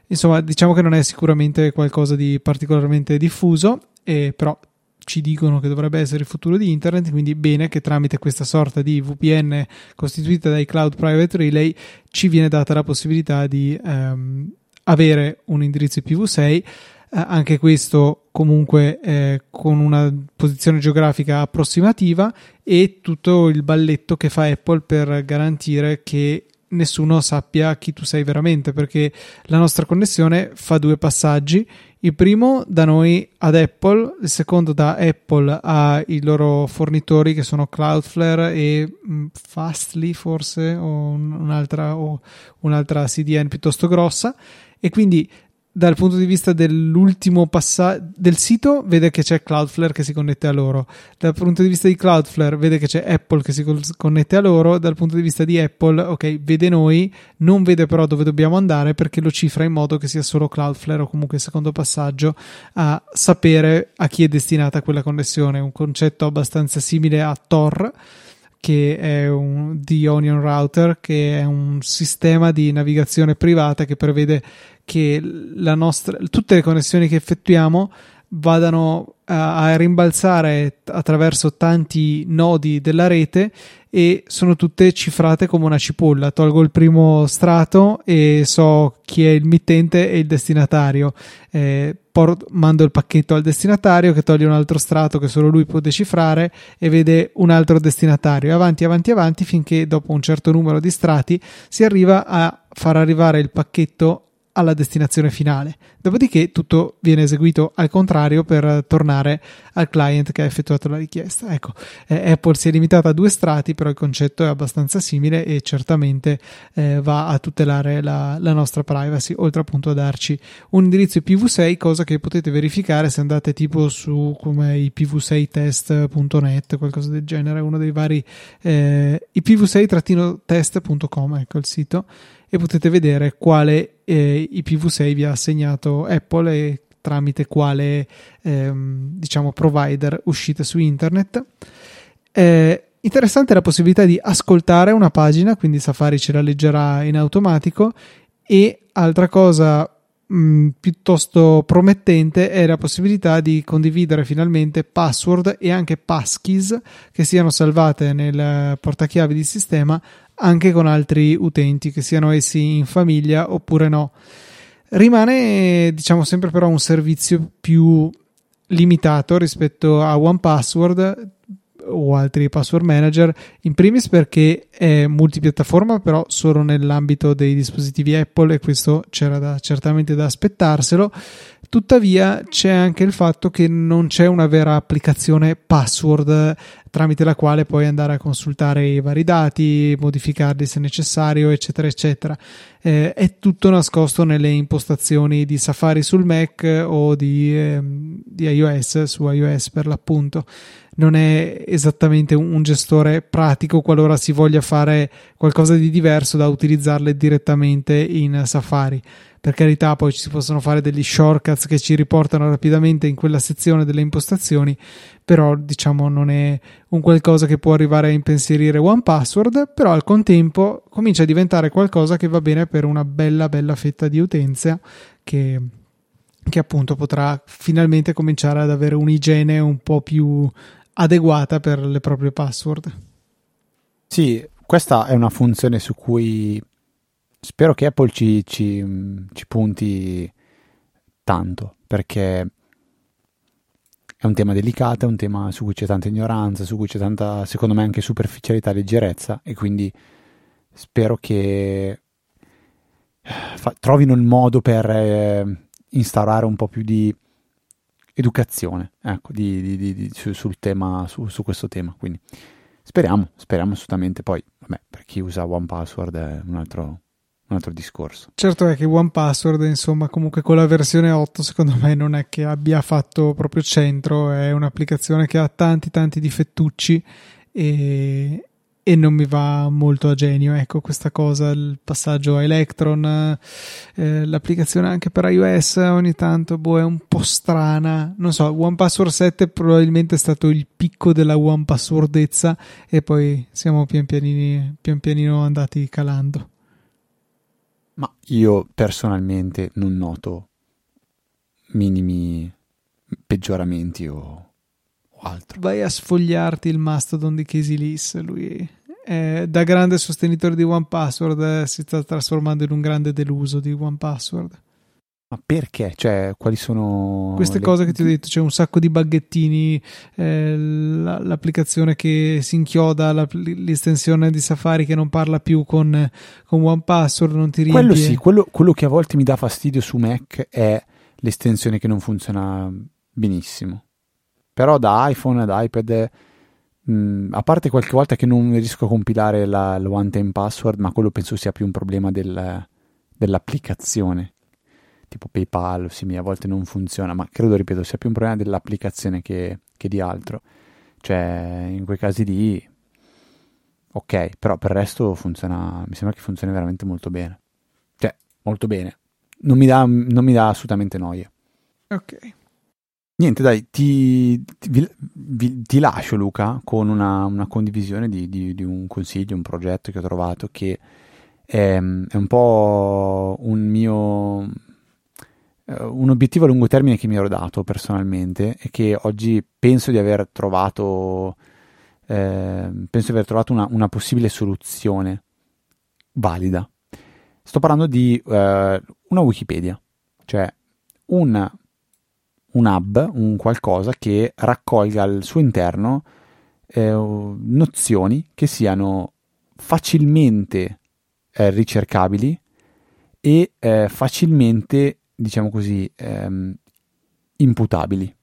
Insomma, diciamo che non è sicuramente qualcosa di particolarmente diffuso, eh, però ci dicono che dovrebbe essere il futuro di internet, quindi bene che tramite questa sorta di VPN costituita dai cloud private relay ci viene data la possibilità di ehm, avere un indirizzo IPv6, eh, anche questo comunque eh, con una posizione geografica approssimativa e tutto il balletto che fa Apple per garantire che nessuno sappia chi tu sei veramente perché la nostra connessione fa due passaggi. Il primo da noi ad Apple, il secondo da Apple ai loro fornitori che sono Cloudflare e mm, Fastly forse o un'altra, o un'altra CDN piuttosto grossa. E quindi dal punto di vista dell'ultimo passaggio del sito vede che c'è Cloudflare che si connette a loro. Dal punto di vista di Cloudflare vede che c'è Apple che si connette a loro. Dal punto di vista di Apple ok vede noi non vede però dove dobbiamo andare perché lo cifra in modo che sia solo Cloudflare o comunque il secondo passaggio a sapere a chi è destinata quella connessione. Un concetto abbastanza simile a Tor che è un The Onion Router, che è un sistema di navigazione privata che prevede che nostra, tutte le connessioni che effettuiamo vadano a, a, rimbalzare attraverso tanti nodi della rete e sono tutte cifrate come una cipolla. Tolgo il primo strato e so chi è il mittente e il destinatario. Eh, mando il pacchetto al destinatario che toglie un altro strato che solo lui può decifrare e vede un altro destinatario. Avanti, avanti, avanti finché dopo un certo numero di strati si arriva a far arrivare il pacchetto alla destinazione finale. Dopodiché tutto viene eseguito al contrario per tornare al client che ha effettuato la richiesta. Ecco, eh, Apple si è limitata a due strati, però il concetto è abbastanza simile e certamente eh, va a tutelare la, la, nostra privacy, oltre appunto a darci un indirizzo IPv6, cosa che potete verificare se andate tipo su come ipv6test.net, qualcosa del genere, uno dei vari eh, ipv6-test.com, ecco il sito e potete vedere quale eh, IPv6 vi ha assegnato Apple e tramite quale ehm, diciamo provider uscite su internet. Eh, interessante la possibilità di ascoltare una pagina, quindi Safari ce la leggerà in automatico e altra cosa mh, mm, piuttosto promettente è la possibilità di condividere finalmente password e anche passkeys che siano salvate nel portachiavi di sistema anche con altri utenti, che siano essi in famiglia oppure no. Rimane, diciamo, sempre però un servizio più limitato rispetto a OnePassword o altri password manager, in primis perché è multipiattaforma, però solo nell'ambito dei dispositivi Apple e questo c'era da, certamente da aspettarselo. Tuttavia c'è anche il fatto che non c'è una vera applicazione password tramite la quale puoi andare a consultare i vari dati, modificarli se necessario, eccetera, eccetera. Eh, è tutto nascosto nelle impostazioni di Safari sul Mac o di, eh, di iOS su iOS per l'appunto non è esattamente un gestore pratico qualora si voglia fare qualcosa di diverso da utilizzarle direttamente in Safari. Per carità, poi ci si possono fare degli shortcuts che ci riportano rapidamente in quella sezione delle impostazioni, però diciamo non è un qualcosa che può arrivare a impensierire OnePassword, però al contempo comincia a diventare qualcosa che va bene per una bella bella fetta di utenza che che appunto potrà finalmente cominciare ad avere un'igiene un po' più adeguata per le proprie password. Sì, questa è una funzione su cui spero che Apple ci, ci, ci punti tanto, perché è un tema delicato, è un tema su cui c'è tanta ignoranza, su cui c'è tanta, secondo me, anche superficialità leggerezza, e quindi spero che fa, trovino il modo per eh, instaurare un po' più di educazione ecco, di, di, di, su, sul tema, su, su, questo tema. Quindi speriamo, speriamo assolutamente. Poi, vabbè, per chi usa OnePassword è un altro, un altro discorso. Certo è che OnePassword, insomma, comunque con la versione 8, secondo me non è che abbia fatto proprio centro, è un'applicazione che ha tanti tanti difettucci e, e non mi va molto a genio, ecco questa cosa, il passaggio a Electron, eh, l'applicazione anche per iOS ogni tanto boh, è un po' strana, non so, OnePassword 7 probabilmente è stato il picco della OnePasswordezza e poi siamo pian, pianini, pian pianino andati calando. Ma io personalmente non noto minimi peggioramenti o altro. Vai a sfogliarti il Mastodon di Casey Lees, lui è, da grande sostenitore di OnePassword eh, si sta trasformando in un grande deluso di OnePassword. Ma perché? Cioè, quali sono queste le... cose che ti ho detto? C'è un sacco di baghettini, eh, l'applicazione che si inchioda, l'estensione di Safari che non parla più con, con OnePassword, non ti riempie. Quello sì, quello, quello che a volte mi dà fastidio su Mac è l'estensione che non funziona benissimo. Però da iPhone ad iPad, mh, mm, a parte qualche volta che non riesco a compilare la, la one time password, ma quello penso sia più un problema del, dell'applicazione. Tipo PayPal, sì, a volte non funziona, ma credo, ripeto, sia più un problema dell'applicazione che, che di altro. Cioè, in quei casi lì, ok, però per il resto funziona, mi sembra che funzioni veramente molto bene. Cioè, molto bene. Non mi dà, non mi dà assolutamente noia. Ok. Niente, dai, ti, ti, vi, ti lascio Luca con una, una condivisione di, di, di, un consiglio, un progetto che ho trovato che è, è un po' un mio eh, un obiettivo a lungo termine che mi ero dato personalmente e che oggi penso di aver trovato eh, penso di aver trovato una, una, possibile soluzione valida. Sto parlando di eh, una Wikipedia, cioè un un hub, un qualcosa che raccolga al suo interno eh, nozioni che siano facilmente eh, ricercabili e eh, facilmente, diciamo così, ehm, imputabili,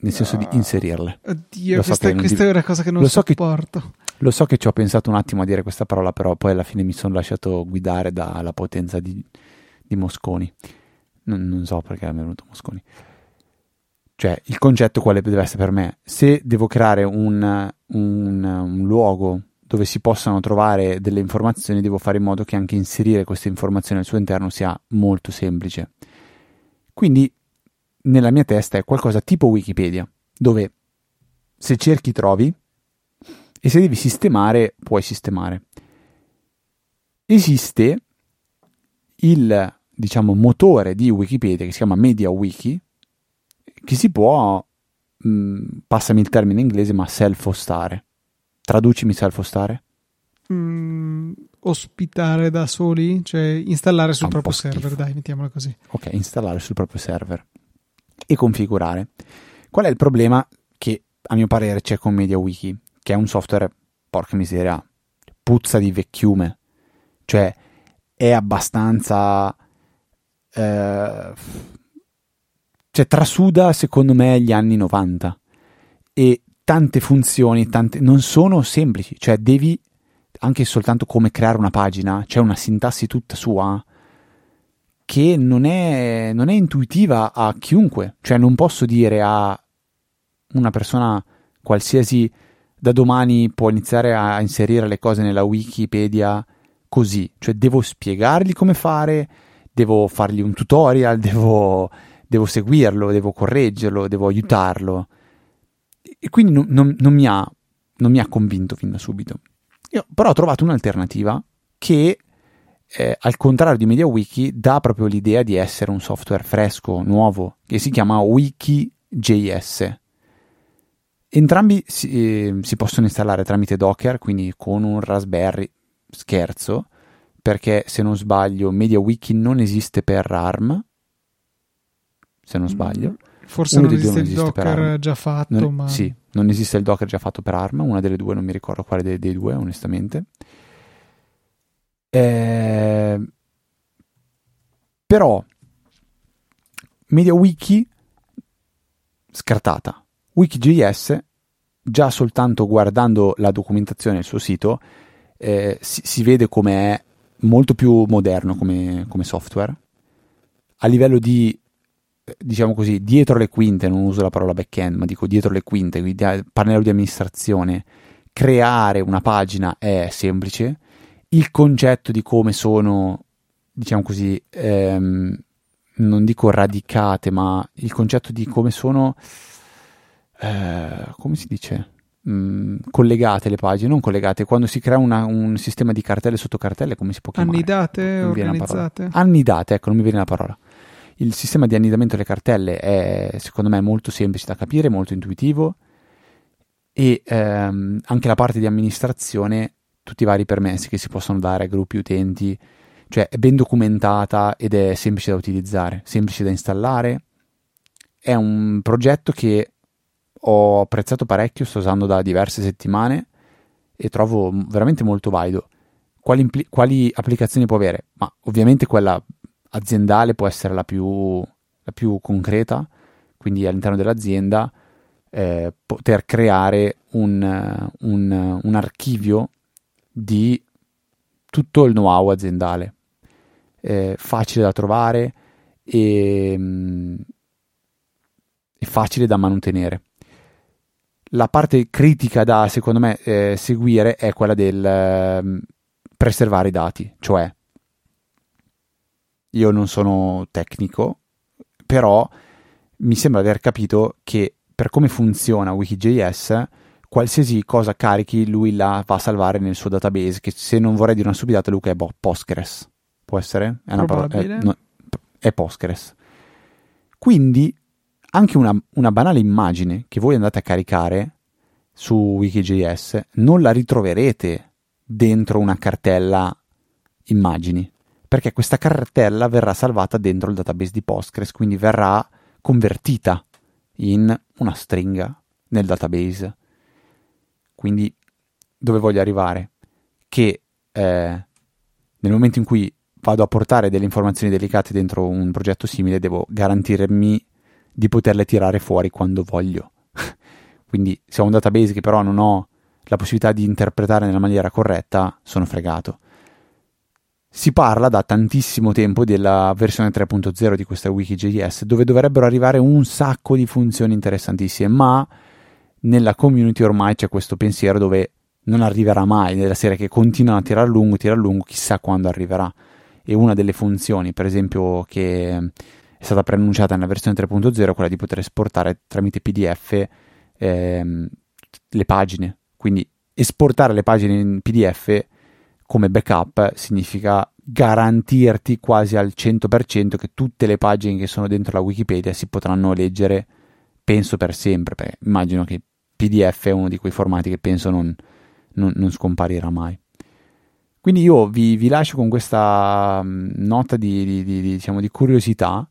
nel senso di ah. inserirle. Oddio, lo questa, so questa è una cosa che non lo sopporto. So che, lo so che ci ho pensato un attimo a dire questa parola, però poi alla fine mi sono lasciato guidare dalla potenza di, di Mosconi. Non, non so perché è venuto Mosconi. Cioè, il concetto quale deve essere per me? Se devo creare un, un, un luogo dove si possano trovare delle informazioni, devo fare in modo che anche inserire queste informazioni al suo interno sia molto semplice. Quindi, nella mia testa è qualcosa tipo Wikipedia, dove se cerchi trovi e se devi sistemare, puoi sistemare. Esiste il diciamo motore di Wikipedia che si chiama MediaWiki che si può mh, passami il termine inglese ma self-hostare traducimi self-hostare mm, ospitare da soli? Cioè installare sul proprio server dai mettiamola così. Ok installare sul proprio server e configurare. Qual è il problema che a mio parere c'è con MediaWiki che è un software porca miseria puzza di vecchiume? Cioè è abbastanza eh, cioè trasuda secondo me gli anni 90 e tante funzioni tante, non sono semplici. Cioè devi anche soltanto come creare una pagina c'è una sintassi tutta sua che non è, non è intuitiva a chiunque cioè non posso dire a una persona qualsiasi da domani può iniziare a inserire le cose nella Wikipedia così, cioè devo spiegargli come fare, devo fargli un tutorial, devo, devo seguirlo, devo correggerlo, devo aiutarlo. E quindi non, non, non, mi ha, non, mi ha, convinto fin da subito. Io però ho trovato un'alternativa che, eh, al contrario di MediaWiki, dà proprio l'idea di essere un software fresco, nuovo, che si chiama Wiki.js. Entrambi si, eh, si possono installare tramite Docker, quindi con un Raspberry, scherzo, perché se non sbaglio MediaWiki non esiste per ARM, se non sbaglio. Forse non esiste il Docker già fatto, non, ma... Sì, non esiste il Docker già fatto per ARM, una delle due, non mi ricordo quale dei, dei due, onestamente. Eh, però MediaWiki scartata. Wiki.js, già soltanto guardando la documentazione del suo sito, eh, si, si, vede come è molto più moderno come, come software. A livello di, diciamo così, dietro le quinte, non uso la parola back-end, ma dico dietro le quinte, quindi pannello di amministrazione, creare una pagina è semplice. Il concetto di come sono, diciamo così, ehm, non dico radicate, ma il concetto di come sono, eh, come si dice? mm, collegate le pagine, non collegate, quando si crea una, un sistema di cartelle sotto cartelle, come si può chiamare? Annidate, organizzate. Annidate, ecco, non mi viene la parola. Il sistema di annidamento delle cartelle è, secondo me, molto semplice da capire, molto intuitivo e ehm, anche la parte di amministrazione, tutti i vari permessi che si possono dare a gruppi utenti, cioè è ben documentata ed è semplice da utilizzare, semplice da installare. È un progetto che ho apprezzato parecchio, sto usando da diverse settimane e trovo veramente molto valido. Quali, impli- quali applicazioni può avere? Ma ovviamente quella aziendale può essere la più, la più concreta, quindi all'interno dell'azienda eh, poter creare un, un, un, archivio di tutto il know-how aziendale, eh, facile da trovare e, mm, e facile da mantenere. La parte critica da, secondo me, eh, seguire è quella del eh, preservare i dati, cioè io non sono tecnico, però mi sembra di aver capito che per come funziona Wiki.js, qualsiasi cosa carichi lui la va a salvare nel suo database, che se non vorrei dire una stupidata, Luca è bo- Postgres. Può essere? È, una parola, è, no, è Postgres. Quindi anche una, una banale immagine che voi andate a caricare su Wiki.js non la ritroverete dentro una cartella immagini, perché questa cartella verrà salvata dentro il database di Postgres, quindi verrà convertita in una stringa nel database. Quindi dove voglio arrivare? Che eh, nel momento in cui vado a portare delle informazioni delicate dentro un progetto simile, devo garantirmi di poterle tirare fuori quando voglio. Quindi se ho un database che però non ho la possibilità di interpretare nella maniera corretta, sono fregato. Si parla da tantissimo tempo della versione 3.0 di questa Wiki.js, dove dovrebbero arrivare un sacco di funzioni interessantissime, ma nella community ormai c'è questo pensiero dove non arriverà mai, nella serie che continuano a tirare a lungo, tirare a lungo, chissà quando arriverà. E una delle funzioni, per esempio, che è stata preannunciata nella versione 3.0 è quella di poter esportare tramite PDF ehm, le pagine. Quindi esportare le pagine in PDF come backup significa garantirti quasi al 100% che tutte le pagine che sono dentro la Wikipedia si potranno leggere, penso per sempre, perché immagino che PDF è uno di quei formati che penso non, non, non scomparirà mai. Quindi io vi, vi lascio con questa mm, nota di, di, di, diciamo, di curiosità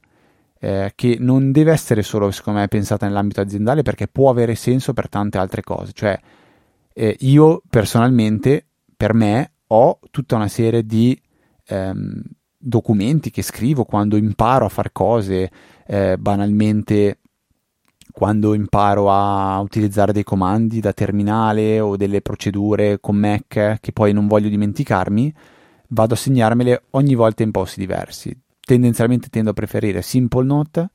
eh, che non deve essere solo, secondo me, pensata nell'ambito aziendale perché può avere senso per tante altre cose. Cioè, eh, io personalmente, per me, ho tutta una serie di ehm, documenti che scrivo quando imparo a fare cose, eh, banalmente quando imparo a utilizzare dei comandi da terminale o delle procedure con Mac che poi non voglio dimenticarmi, vado a segnarmele ogni volta in posti diversi. Tendenzialmente tendo a preferire Simple Note,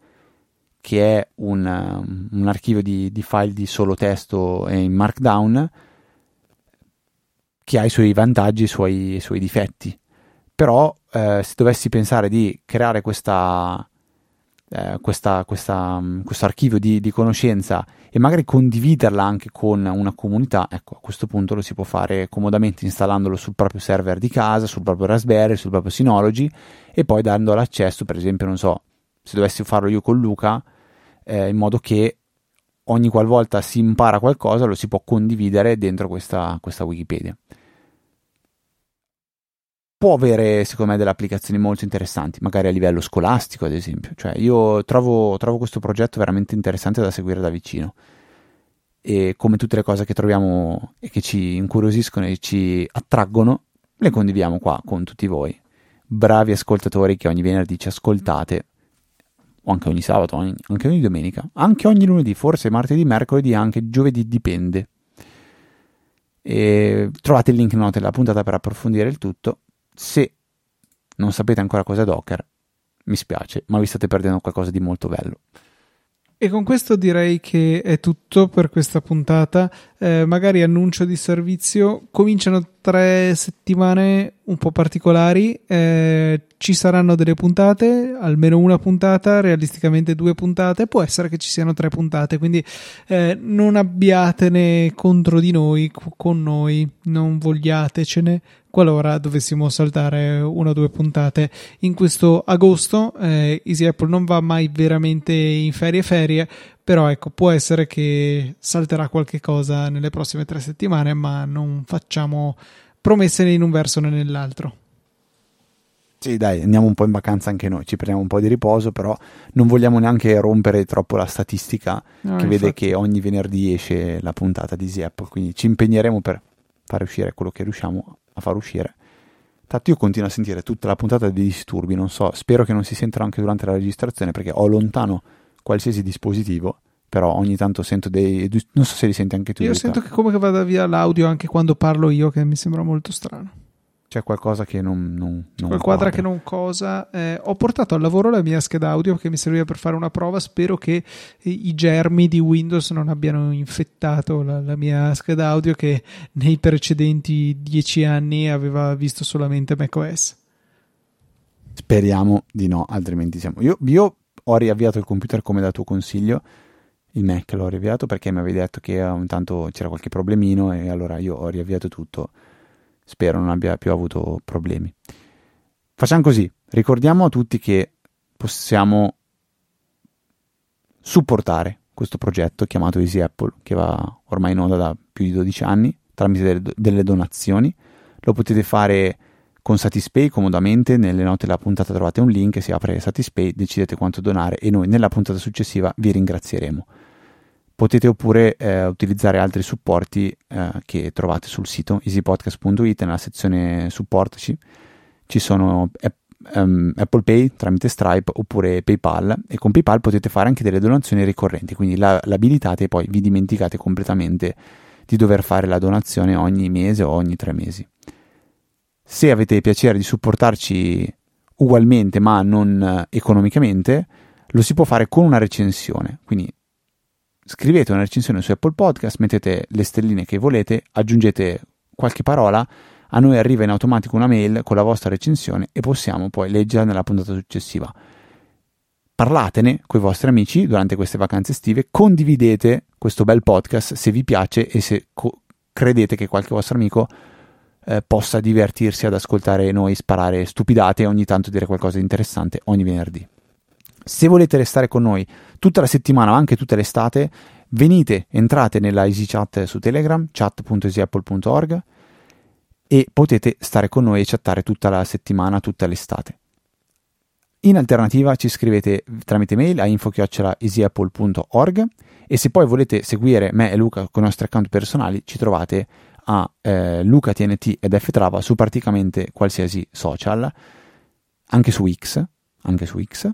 che è un, un archivio di, di, file di solo testo in Markdown, che ha i suoi vantaggi e i suoi, i suoi difetti. Però eh, se dovessi pensare di creare questa, eh, questa, questa, mm, questo archivio di, di, conoscenza e magari condividerla anche con una comunità, ecco, a questo punto lo si può fare comodamente installandolo sul proprio server di casa, sul proprio Raspberry, sul proprio Synology e poi dando l'accesso, per esempio, non so, se dovessi farlo io con Luca, eh, in modo che ogni qualvolta si impara qualcosa lo si può condividere dentro questa, questa Wikipedia può avere, secondo me, delle applicazioni molto interessanti, magari a livello scolastico, ad esempio. Cioè, io trovo, trovo questo progetto veramente interessante da seguire da vicino. E come tutte le cose che troviamo e che ci incuriosiscono e ci attraggono, le condividiamo qua con tutti voi. Bravi ascoltatori che ogni venerdì ci ascoltate, o anche ogni sabato, anche ogni domenica, anche ogni lunedì, forse martedì, mercoledì, anche giovedì, dipende. E trovate il link in note della puntata per approfondire il tutto se non sapete ancora cosa è Docker, mi spiace, ma vi state perdendo qualcosa di molto bello. E con questo direi che è tutto per questa puntata. Eh, magari annuncio di servizio. Cominciano tre settimane un po' particolari. Eh, ci saranno delle puntate, almeno una puntata, realisticamente due puntate. Può essere che ci siano tre puntate. Quindi eh, non abbiatene contro di noi, con noi, non vogliatecene qualora dovessimo saltare una o due puntate in questo agosto. Eh, Easy Apple non va mai veramente in ferie ferie, però ecco, può essere che salterà qualche cosa nelle prossime tre settimane, ma non facciamo promesse né in un verso né nell'altro. Sì, dai, andiamo un po' in vacanza anche noi, ci prendiamo un po' di riposo, però non vogliamo neanche rompere troppo la statistica no, che infatti. vede che ogni venerdì esce la puntata di Easy Apple, quindi ci impegneremo per fare uscire quello che riusciamo a far uscire. Tanto io continuo a sentire tutta la puntata dei disturbi, non so, spero che non si sentano anche durante la registrazione perché ho lontano qualsiasi dispositivo, però ogni tanto sento dei... non so se li senti anche tu. Io sento che come che vada via l'audio anche quando parlo io, che mi sembra molto strano. C'è qualcosa che non, non, non qualquadra quadra che non cosa eh, ho portato al lavoro la mia scheda audio che mi serviva per fare una prova. Spero che i germi di Windows non abbiano infettato la, la mia scheda audio che nei precedenti dieci anni aveva visto solamente macOS. Speriamo di no altrimenti siamo io, io ho riavviato il computer come da tuo consiglio il Mac l'ho riavviato perché mi avevi detto che intanto c'era qualche problemino e allora io ho riavviato tutto Spero non abbia più avuto problemi. Facciamo così, ricordiamo a tutti che possiamo supportare questo progetto chiamato Easy Apple, che va ormai in onda da più di 12 anni, tramite delle donazioni. Lo potete fare con Satispay comodamente, nelle note della puntata trovate un link, si apre Satispay, decidete quanto donare e noi nella puntata successiva vi ringrazieremo. Potete oppure eh, utilizzare altri supporti eh, che trovate sul sito easypodcast.it nella sezione supportaci. Ci sono app, um, Apple Pay tramite Stripe oppure PayPal e con PayPal potete fare anche delle donazioni ricorrenti quindi la, l'abilitate e poi vi dimenticate completamente di dover fare la donazione ogni mese o ogni tre mesi se avete piacere di supportarci ugualmente ma non eh, economicamente lo si può fare con una recensione quindi scrivete una recensione su Apple Podcast, mettete le stelline che volete, aggiungete qualche parola, a noi arriva in automatico una mail con la vostra recensione e possiamo poi leggerla nella puntata successiva. Parlatene con i vostri amici durante queste vacanze estive, condividete questo bel podcast se vi piace e se co- credete che qualche vostro amico eh, possa divertirsi ad ascoltare noi sparare stupidate e ogni tanto dire qualcosa di interessante ogni venerdì. Se volete restare con noi tutta la settimana anche tutta l'estate, venite, entrate nella EasyChat su Telegram, chat.easyapple.org e potete stare con noi e chattare tutta la settimana, tutta l'estate. In alternativa ci scrivete tramite mail a info-easyapple.org e se poi volete seguire me e Luca con i nostri account personali ci trovate a eh, LucaTNT ed Ftrava su praticamente qualsiasi social, anche su X, anche su X.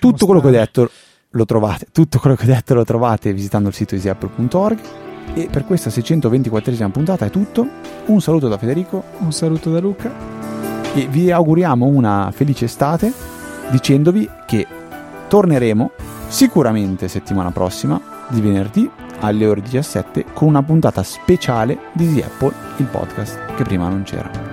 Tutto quello che ho detto lo trovate, tutto quello che ho detto lo trovate visitando il sito easyapple.org e per questa 624esima puntata è tutto. Un saluto da Federico, un saluto da Luca e vi auguriamo una felice estate dicendovi che torneremo sicuramente settimana prossima di venerdì alle ore 17 con una puntata speciale di Easy Apple, il podcast che prima non c'era.